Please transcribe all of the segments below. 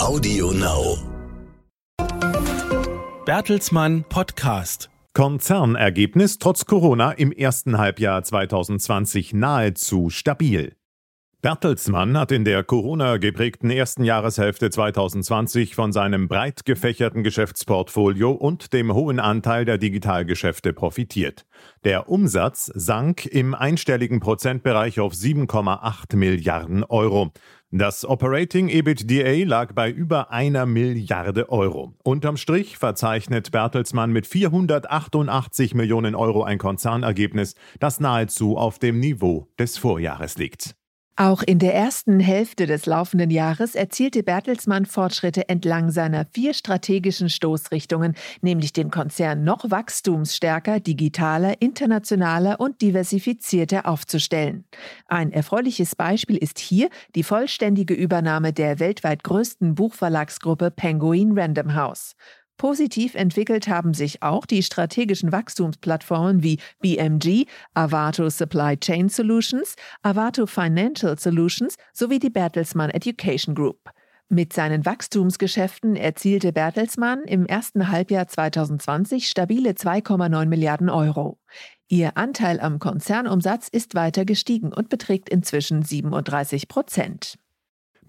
Audio Now. Bertelsmann Podcast. Konzernergebnis trotz Corona im ersten Halbjahr 2020 nahezu stabil. Bertelsmann hat in der Corona-geprägten ersten Jahreshälfte 2020 von seinem breit gefächerten Geschäftsportfolio und dem hohen Anteil der Digitalgeschäfte profitiert. Der Umsatz sank im einstelligen Prozentbereich auf 7,8 Milliarden Euro. Das Operating EBITDA lag bei über einer Milliarde Euro. Unterm Strich verzeichnet Bertelsmann mit 488 Millionen Euro ein Konzernergebnis, das nahezu auf dem Niveau des Vorjahres liegt. Auch in der ersten Hälfte des laufenden Jahres erzielte Bertelsmann Fortschritte entlang seiner vier strategischen Stoßrichtungen, nämlich den Konzern noch wachstumsstärker, digitaler, internationaler und diversifizierter aufzustellen. Ein erfreuliches Beispiel ist hier die vollständige Übernahme der weltweit größten Buchverlagsgruppe Penguin Random House. Positiv entwickelt haben sich auch die strategischen Wachstumsplattformen wie BMG, Avato Supply Chain Solutions, Avato Financial Solutions sowie die Bertelsmann Education Group. Mit seinen Wachstumsgeschäften erzielte Bertelsmann im ersten Halbjahr 2020 stabile 2,9 Milliarden Euro. Ihr Anteil am Konzernumsatz ist weiter gestiegen und beträgt inzwischen 37 Prozent.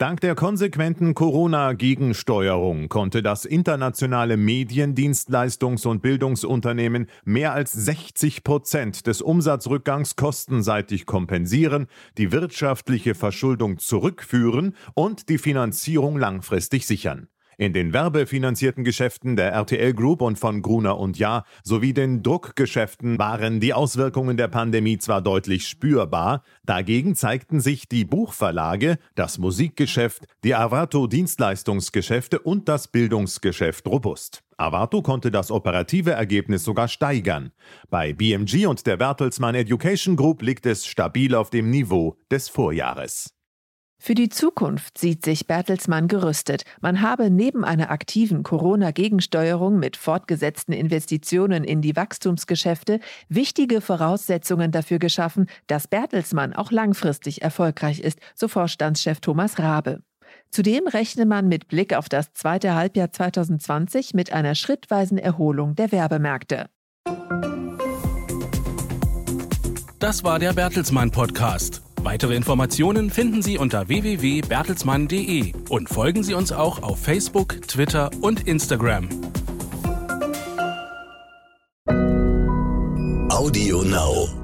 Dank der konsequenten Corona-Gegensteuerung konnte das internationale Mediendienstleistungs- und Bildungsunternehmen mehr als 60 Prozent des Umsatzrückgangs kostenseitig kompensieren, die wirtschaftliche Verschuldung zurückführen und die Finanzierung langfristig sichern. In den werbefinanzierten Geschäften der RTL Group und von Gruner und Jahr sowie den Druckgeschäften waren die Auswirkungen der Pandemie zwar deutlich spürbar, dagegen zeigten sich die Buchverlage, das Musikgeschäft, die Avato Dienstleistungsgeschäfte und das Bildungsgeschäft robust. Avato konnte das operative Ergebnis sogar steigern. Bei BMG und der Bertelsmann Education Group liegt es stabil auf dem Niveau des Vorjahres. Für die Zukunft sieht sich Bertelsmann gerüstet. Man habe neben einer aktiven Corona-Gegensteuerung mit fortgesetzten Investitionen in die Wachstumsgeschäfte wichtige Voraussetzungen dafür geschaffen, dass Bertelsmann auch langfristig erfolgreich ist, so Vorstandschef Thomas Rabe. Zudem rechne man mit Blick auf das zweite Halbjahr 2020 mit einer schrittweisen Erholung der Werbemärkte. Das war der Bertelsmann Podcast. Weitere Informationen finden Sie unter www.bertelsmann.de und folgen Sie uns auch auf Facebook, Twitter und Instagram. Audio Now.